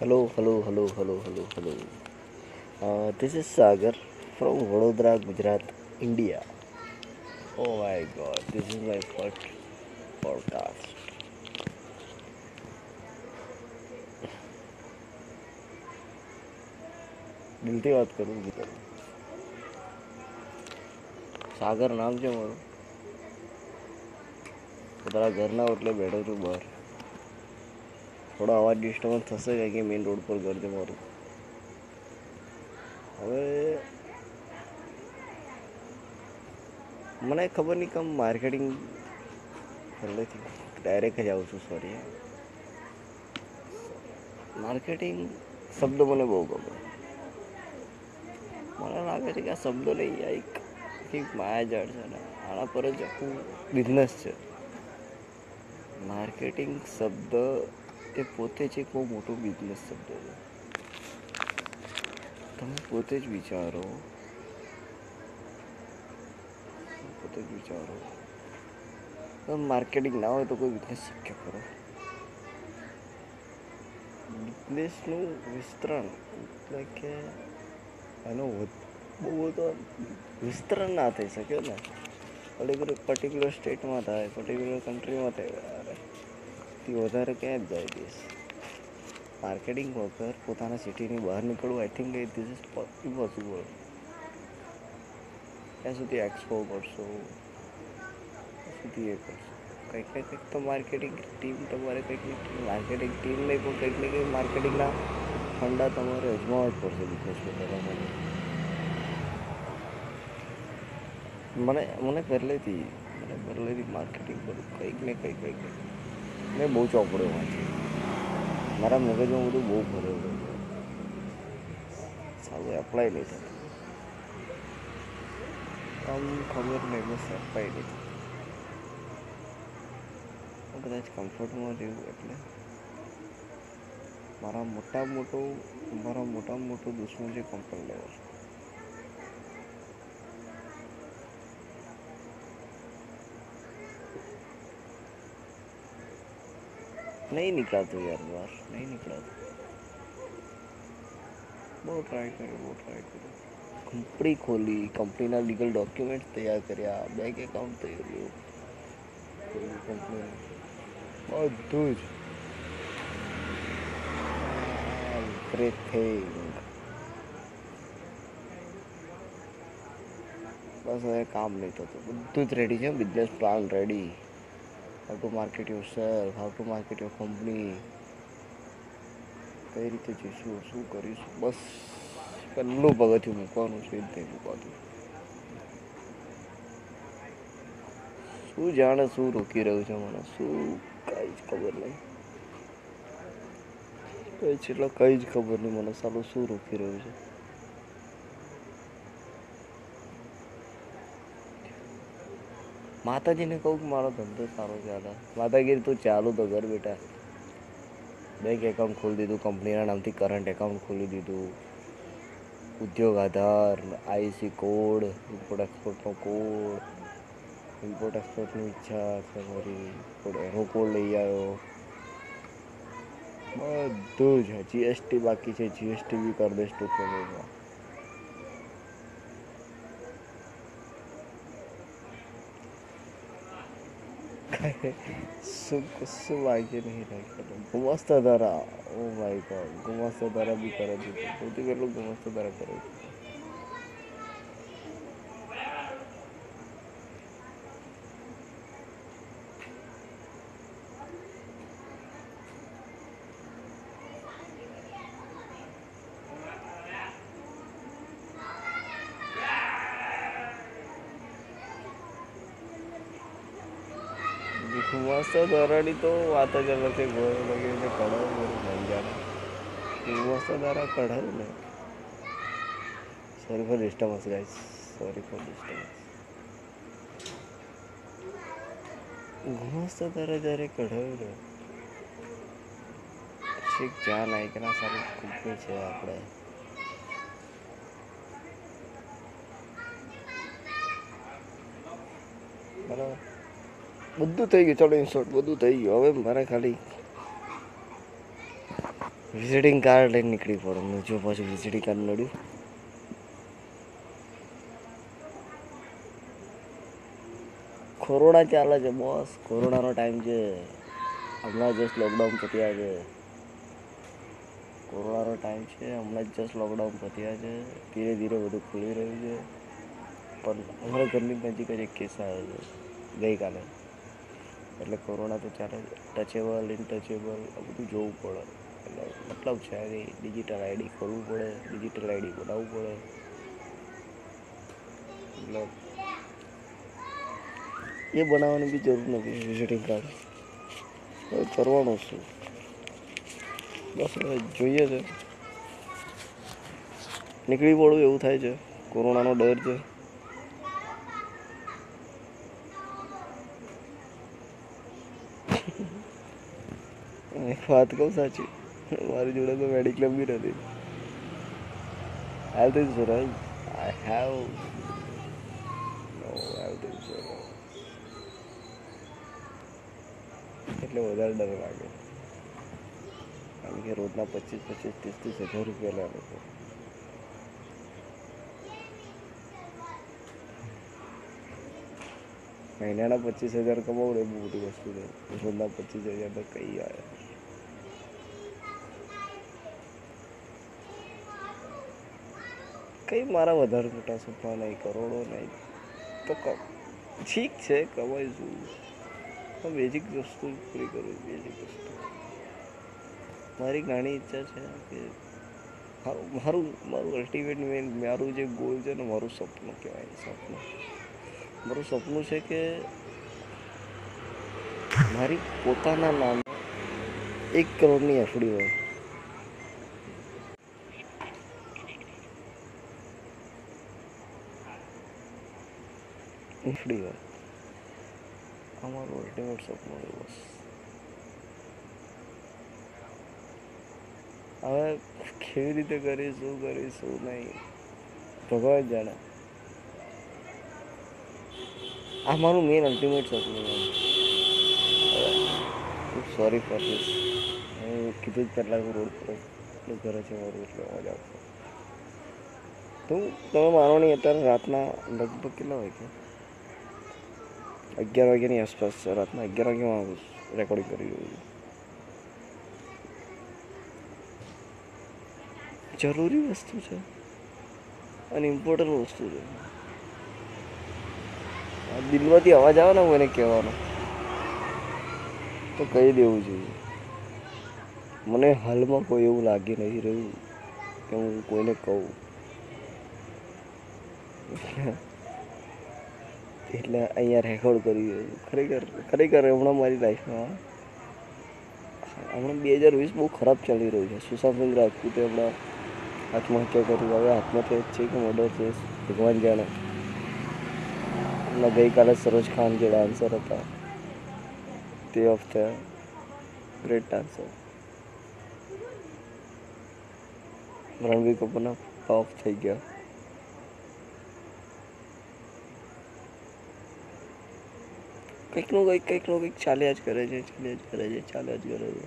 Hello, hello, hello, hello, hello. Uh, this is Sagar from Vadodara, Gujarat, India. Oh my god, this is my first podcast. દિલથી વાત કરું કરું સાગર નામ છે મારું તારા ઘરના એટલે બેઠો છું બહાર થોડો અવાજ ડિસ્ટર્બન્સ થશે કારણ કે મેઇન રોડ પર ઘર છે મારું. હવે મને ખબર નહીં કેમ માર્કેટિંગ પહેલેથી ડાયરેક્ટ જ આવું છું સોરી માર્કેટિંગ શબ્દ મને બહુ ગમે. મને લાગે છે કે આ શબ્દો નહીં આ એક એક માયાજાળ છે ને આના પર જ આખું બિઝનેસ છે. માર્કેટિંગ શબ્દ એ પોતે જ એક બહુ મોટો બિઝનેસ શબ્દ છે. તમે પોતે જ વિચારો. પોતે જ વિચારો. માર્કેટિંગ ના હોય તો કોઈ બિઝનેસ શક્ય કરો બિઝનેસનું વિસ્તરણ એટલે કે એનો બહુ બધો વિસ્તરણ ના થઈ શકે ને. પર્ટિક્યુલર પર્ટિક્યુલર સ્ટેટમાં થાય પર્ટિક્યુલર કન્ટ્રીમાં થાય. તે વધારે ક્યાં જ જાય દેશ. માર્કેટિંગ વગર પોતાના સિટીની બહાર નીકળવું I think this is impossible ત્યાં સુધી એક્સપો કરશો સુધી એ કરશો. કંઈક ને કંઈક તો માર્કેટિંગ ટીમ તમારે કંઈક માર્કેટિંગ ટીમ નહીં પણ કંઈક ને કંઈક માર્કેટિંગના ફંડા તમારે અજમાવવા જ પડશે બિઝનેસ કરવા મને મને પહેલેથી મને પહેલેથી માર્કેટિંગ કરું કંઈક ને કંઈક કંઈક કંઈક. મેં બહુ ચોપડો વાંચ્યો મારા. મગજમાં બધું બહુ ભરેલું છે. સારું એપ્લાય નહીં થતું આમ ખબર નહીં બસ એપ્લાય નહીં થતું કદાચ કમ્ફર્ટમાં રહ્યું એટલે. મારા મોટા મોટો, મારા મોટા મોટો દુશ્મન છે કમ્ફર્ટ લેવલ નહીં નીકળાતું યાર બહાર નહીં નીકળાતું બહુ ટ્રાય કર્યો બહુ ટ્રાય કર્યો કંપની ખોલી કંપનીના લીગલ ડોક્યુમેન્ટ તૈયાર કર્યા બેંક એકાઉન્ટ તૈયાર કર્યું કંપની બધું જ એવરીથિંગ બસ હવે કામ નહીં થતું બધું જ રેડી છે business plan ready how to market yourself how to market your company કઈ રીતે જઈશું, શું કરીશું? બસ, પહેલું પગથિયું મૂકવાનું છે જ નહીં મૂકવાનું. શું જાણે, શું રોકી રહ્યું છે મને? શું કઈ જ ખબર નહીં. કઈ એટલે કઈ જ ખબર નહીં મને, સાલું શું રોકી રહ્યું છે? માતાજીને કહું કે મારો ધંધો સારો ચાલે માતાગીરી તું ચાલુ તો ઘર બેટા. બેંક એકાઉન્ટ ખોલી દીધું કંપનીના નામથી કરંટ એકાઉન્ટ ખોલી દીધું. Udyog Aadhaar IC code import એક્સપોર્ટનો code import એક્સપોર્ટની ઈચ્છા છે મારી. એનો કોડ લઈ આવ્યો. બધું જ જીએસટી બાકી છે. જીએસટી બી કરી દઈશ ટૂંક સમયમાં શું કશું બાકી નહીં રાખ્યું ગુમાસ્તા ધારા ઓ માય ગોડ ગુમાસ્તા ધારા બી કરે દીધું સૌથી પહેલું ગુમાસ્તા ધારા કરે ગુમાસ્તા ધારાની તો વાત જ અલગ છે ગોળ લગે છે કઢાવ બધું મંજાને ગુમાસ્તા ધારા કઢાય ને sorry for disturbance guys sorry for disturbance ગુમાસ્તા ધારા જ્યારે કઢાયું ને છેક જ્યાં નાયકના સારી કંપની છે આપણે બધું થઈ ગયું. ચલો ઇન્સોર્ટ બધું થઈ ગયું. હવે મારે ખાલી વિઝિટિંગ કાર્ડ લઈને નીકળી પડો. જો પાછું વિઝિટિંગ કાર્ડ મળ્યું. કોરોના ચાલે છે બોસ કોરોનાનો ટાઈમ છે. હમણાં જસ્ટ લોકડાઉન પત્યા છે. કોરોનાનો ટાઈમ છે. હમણાં જસ્ટ લોકડાઉન પત્યા છે. ધીરે ધીરે બધું ખુલી રહ્યું છે. પણ અમારા ઘરની નજીક જ એક કેસ આવ્યો છે. ગઈકાલે. એટલે કોરોના તો ચાલે ટચેબલ ઇનટચેબલ આ બધું જોવું પડે. એટલે મતલબ છે કે ડિજિટલ આઈડી ખોલવું પડે ડિજિટલ આઈડી બનાવવું પડે. એટલે એ બનાવવાની બી જરૂર નથી વિઝિટિંગ કાર્ડ હવે કરવાનું શું? બસ હવે જોઈએ છે. નીકળી પડવું એવું થાય છે. કોરોનાનો ડર છે એક વાત કહું સાચી. મારી જોડે તો મેડિક્લેમ બી નથી. હેલ્થ ઇન્સ્યોરન્સ આઈ હેવ એટલે વધારે ડર લાગે. કારણ કે રોજના પચીસ પચીસ, ત્રીસ ત્રીસ હજાર રૂપિયા લે લોકો મહિનાના પચીસ હજાર કમાવું ને બહુ મોટી વસ્તુ છે. રોજના પચીસ હજાર તો કઈ આવે કઈ મારા વધારે મોટા સપના નહીં, કરોડો નહીં. તો ઠીક છે કમાઈશું પણ બેઝિક વસ્તુ પૂરી કરવી બેઝિક વસ્તુ. મારી ઘણી ઈચ્છા છે કે મારું મારું અલ્ટિમેટ મેન મારું જે ગોલ છે ને મારું સપનું કહેવાય, સપનું. મારું સપનું છે કે મારી પોતાના નામે એક કરોડની એફડી હોય. એફડી હોય. અમારું અલ્ટિમેટ સપનું એ બસ. હવે કેવી રીતે કરીશ કરીશ નહીં, ભગવાન જાણે. આ મારું મેન અલ્ટિમેટ સપનું છે. સોરી ફોર ધીસ હું કીધું જ પહેલાં હું રોડ પર ઘરે છે મારું, એટલે મજા આવશે તો તમે માનો નહીં, અત્યારે રાતના લગભગ કેટલા વાગે અગિયાર વાગ્યાની આસપાસ રાતના અગિયાર વાગ્યામાં હું રેકોર્ડિંગ કરી રહ્યો છું જરૂરી વસ્તુ છે અને ઇમ્પોર્ટન્ટ વસ્તુ છે દિલમાંથી અવાજ આવે ને મને કહેવાનો તો કહી દેવું જોઈએ મને હાલમાં કોઈ એવું લાગી નહીં રહ્યું કે હું કોઈને કહું એટલે અહીંયા રેકોર્ડ કરી છું. ખરેખર ખરેખર હમણાં મારી લાઈફમાં હમણાં બે હજાર વીસ બહુ ખરાબ ચાલી રહ્યું છે. સુશાંત સિંહ રાજપૂતે હમણાં આત્મહત્યા કરી. હવે આત્મહત્યા છે કે મર્ડર છે, ભગવાન જાણે. હમણાં ગઈકાલે સરોજ ખાન જે ડાન્સર હતા, તે વખતે ગ્રેટ ડાન્સર રણબીર કપૂરના ઓફ થઈ ગયા. કંઈકનું કંઈક કંઈકનું કંઈક ચાલ્યા જ કરે છે, ચાલ્યા જ કરે છે, ચાલ્યા જ કરે છે.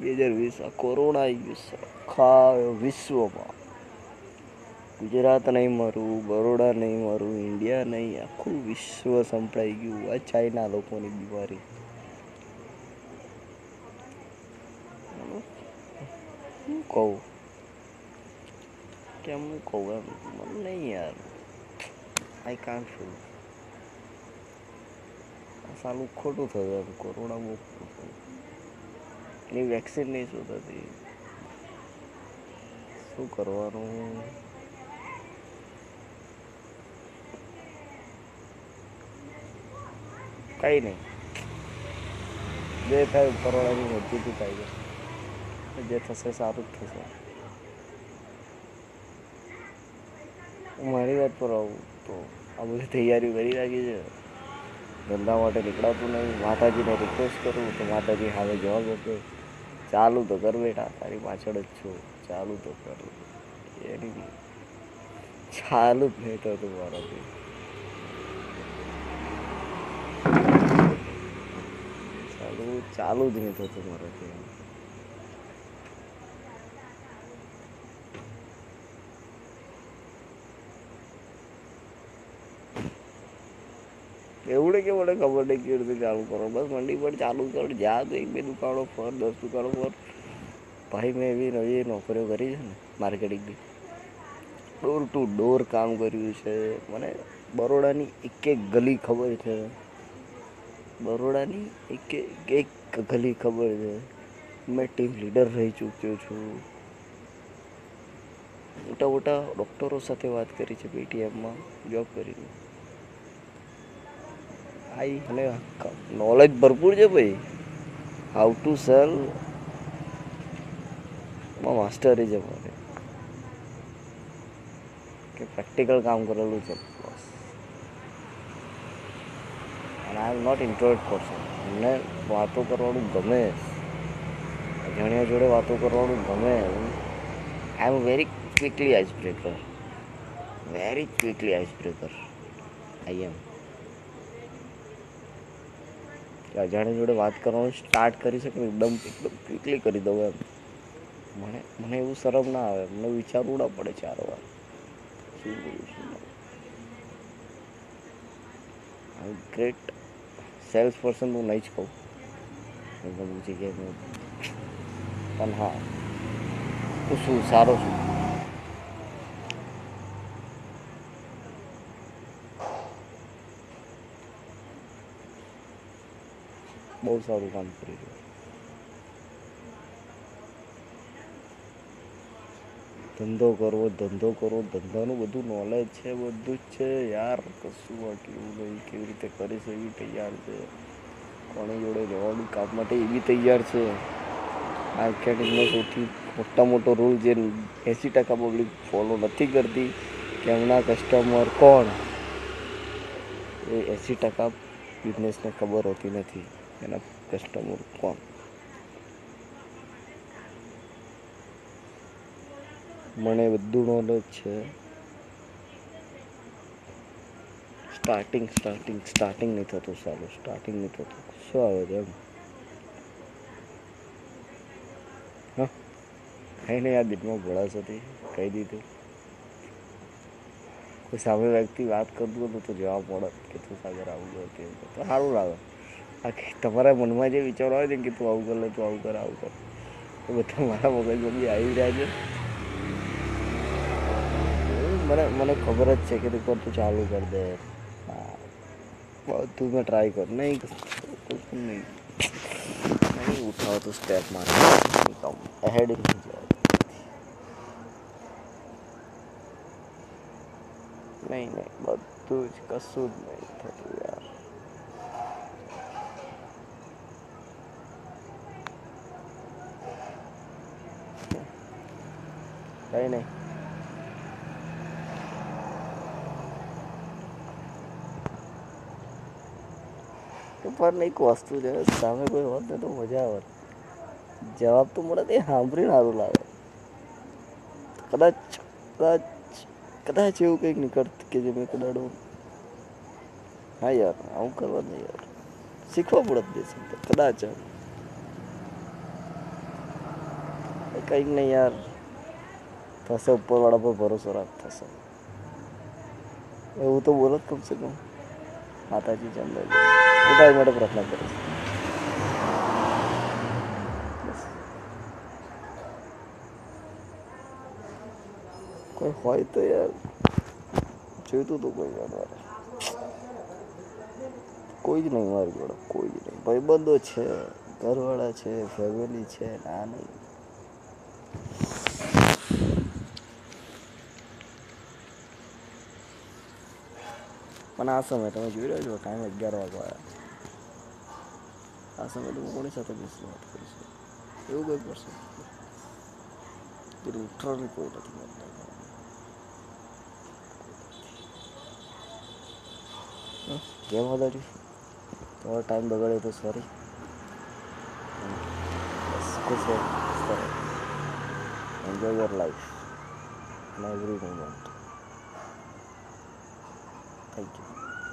બે હજાર વીસ આ કોરોના આવી ગયું છે. આખા વિશ્વમાં. ગુજરાત નહીં મરવું બરોડા નહીં મરવું ઇન્ડિયા નહીં, આખું વિશ્વ સંભળાઈ ગયું આ ચાઇના લોકોની બીમારી. હું કહું? કેમ હું કહું એમ? મને નહીં યાર આઈ કાન્ટ ફીલ સાલું ખોટું થયું એમ કોરોના બહુ ખોટું એની વેક્સિન નહીં શું થતી શું કરવાનું? કઈ નહીં. જે થાય ઉપરવાળાની મજબૂતી થાય છે. જે થશે સારું જ થશે. મારી વાત પર આવું તો આ બધી તૈયારી કરી રાખી છે. ધંધા માટે નીકળાતું નહીં. માતાજીને રિક્વેસ્ટ કરું તો માતાજી હવે જવાબ આપે. ચાલુ તો કર બેટા, તારી પાછળ જ છું. ચાલુ તો કર. એની ચાલુ જ નહીં થતું મારાથી. ચાલુ ચાલુ જ નહીં થતું મારાથી. એવડે કે મને ખબર નહીં કેવી રીતે ચાલુ કરો. બસ મંડી પર ચાલુ કર. જ્યાં તો એક બે દુકાનો ફર દસ દુકાનો ફર ભાઈ મેં એવી નવી નોકરીઓ કરી છે ને માર્કેટિંગની. ડોર ટુ ડોર કામ કર્યું છે. મને બરોડાની એક એક ગલી ખબર છે. બરોડાની એક એક ગલી ખબર છે. મેં ટીમ લીડર રહી ચૂક્યો છું. મોટા મોટા ડૉક્ટરો સાથે વાત કરી છે પેટીએમમાં, જોબ કરીને આઈ અને નોલેજ ભરપૂર છે ભાઈ. હાઉ ટુ સેલમાં માસ્ટરી છે મારે. કે પ્રેક્ટિકલ કામ કરેલું છે, બસ. અને આઈ એમ નોટ ઇન્ટ્રોવેટ પર્સન મને વાતો કરવાનું ગમે. અજાણ્યા જોડે વાતો કરવાનું ગમે. I am very quickly ice breaker very quickly ice breaker I am કે અજાણી જોડે વાત કરવાનું સ્ટાર્ટ કરી શકે એકદમ એકદમ ક્વિકલી કરી દઉં એમ. મને મને એવું શરમ ના આવે. મને વિચારવું ના પડે ચાર વાર. શું બોલું શું ગ્રેટ સેલ્સ પર્સન હું નહીં જ કહું. ગમું છે પણ હા, હું શું, સારો છું. બહુ સારું કામ કરી રહ્યું ધંધો કરવો ધંધો કરવો, ધંધાનું બધું નોલેજ છે, બધું જ છે. યાર, કશું આટલું નહીં, કેવી રીતે કરી છે એવી તૈયાર છે. કોની જોડે રહેવાનું કામ માટે એવી તૈયાર છે. માર્કેટિંગનો સૌથી મોટા મોટો રૂલ જે એંસી ટકા પબ્લિક ફોલો નથી કરતી, કે એમના કસ્ટમર કોણ? એ એંસી ટકા બિઝનેસને ખબર હોતી નથી. એના કસ્ટમર કોણ મને બધું નોલેજ છે. સ્ટાર્ટિંગ સ્ટાર્ટિંગ સ્ટાર્ટિંગ નહીં થતું સારું સ્ટાર્ટિંગ નહીં થતું. શું આવે છે એમ? હા? કઈ નહીં આ દિનમાં ભળાશ હતી કહી દીધું. કોઈ સામે વ્યક્તિ વાત કરતું હતું તો જવાબ મળત કે તું સાગર આવું કર તેવું તો સારું લાગે. બાકી તમારા મનમાં જે વિચારો આવે છે ને કે તું આવું કર લે, તું આવું કર આવું કર. એ બધા મારા મગજમાં બી આવી રહ્યા છે. મને મને ખબર જ છે કે તું કર, તું ચાલુ કરી દે. હા. બધું મેં ટ્રાય કર. નહીં કશું નહીં. નહીં ઉઠાવો તો સ્ટેપ મારે કામ એહેડ નહીં જાઓ નહીં નહીં. બધું જ કશું જ નહીં થતું યાર કઈ નહીં પણ એક વસ્તુ છે, સામે કોઈ હોત ને તો મજા આવત. જવાબ તો મળે તે સાંભળીને સારું લાગે. કદાચ કદાચ કદાચ એવું કંઈક નીકળત કે જે મેં કદાડો હા યાર, આવું કરવા નહીં યાર. શીખવા પડત દેશે કદાચ કંઈક નહીં યાર. થશે, ઉપરવાળા પર ભરોસો રાખ, થશે. એવું તો બોલો જ કમસે કમ. માતાજી હું તારી માટે પ્રાર્થના કરીશ. કોઈ હોય તો યાર, જોઈતું હતું કોઈ યાર કોઈ જ નહીં મારી જોડે, કોઈ જ નહીં. ભાઈબંધો છે, ઘરવાળા છે ફેમિલી છે ના નહીં પણ આ સમય તમે જોઈ રહ્યો છો, ટાઈમ અગિયાર વાગવા આ સમય હું કોની સાથે બેસી વાત કરીશું એવું કંઈ કરશે? ઉઠવાની કોઈ નથી મળતા કેમ વધારી તમારો ટાઈમ બગાડ્યો તો સોરી ખુશ રહો enjoy your life every moment thank you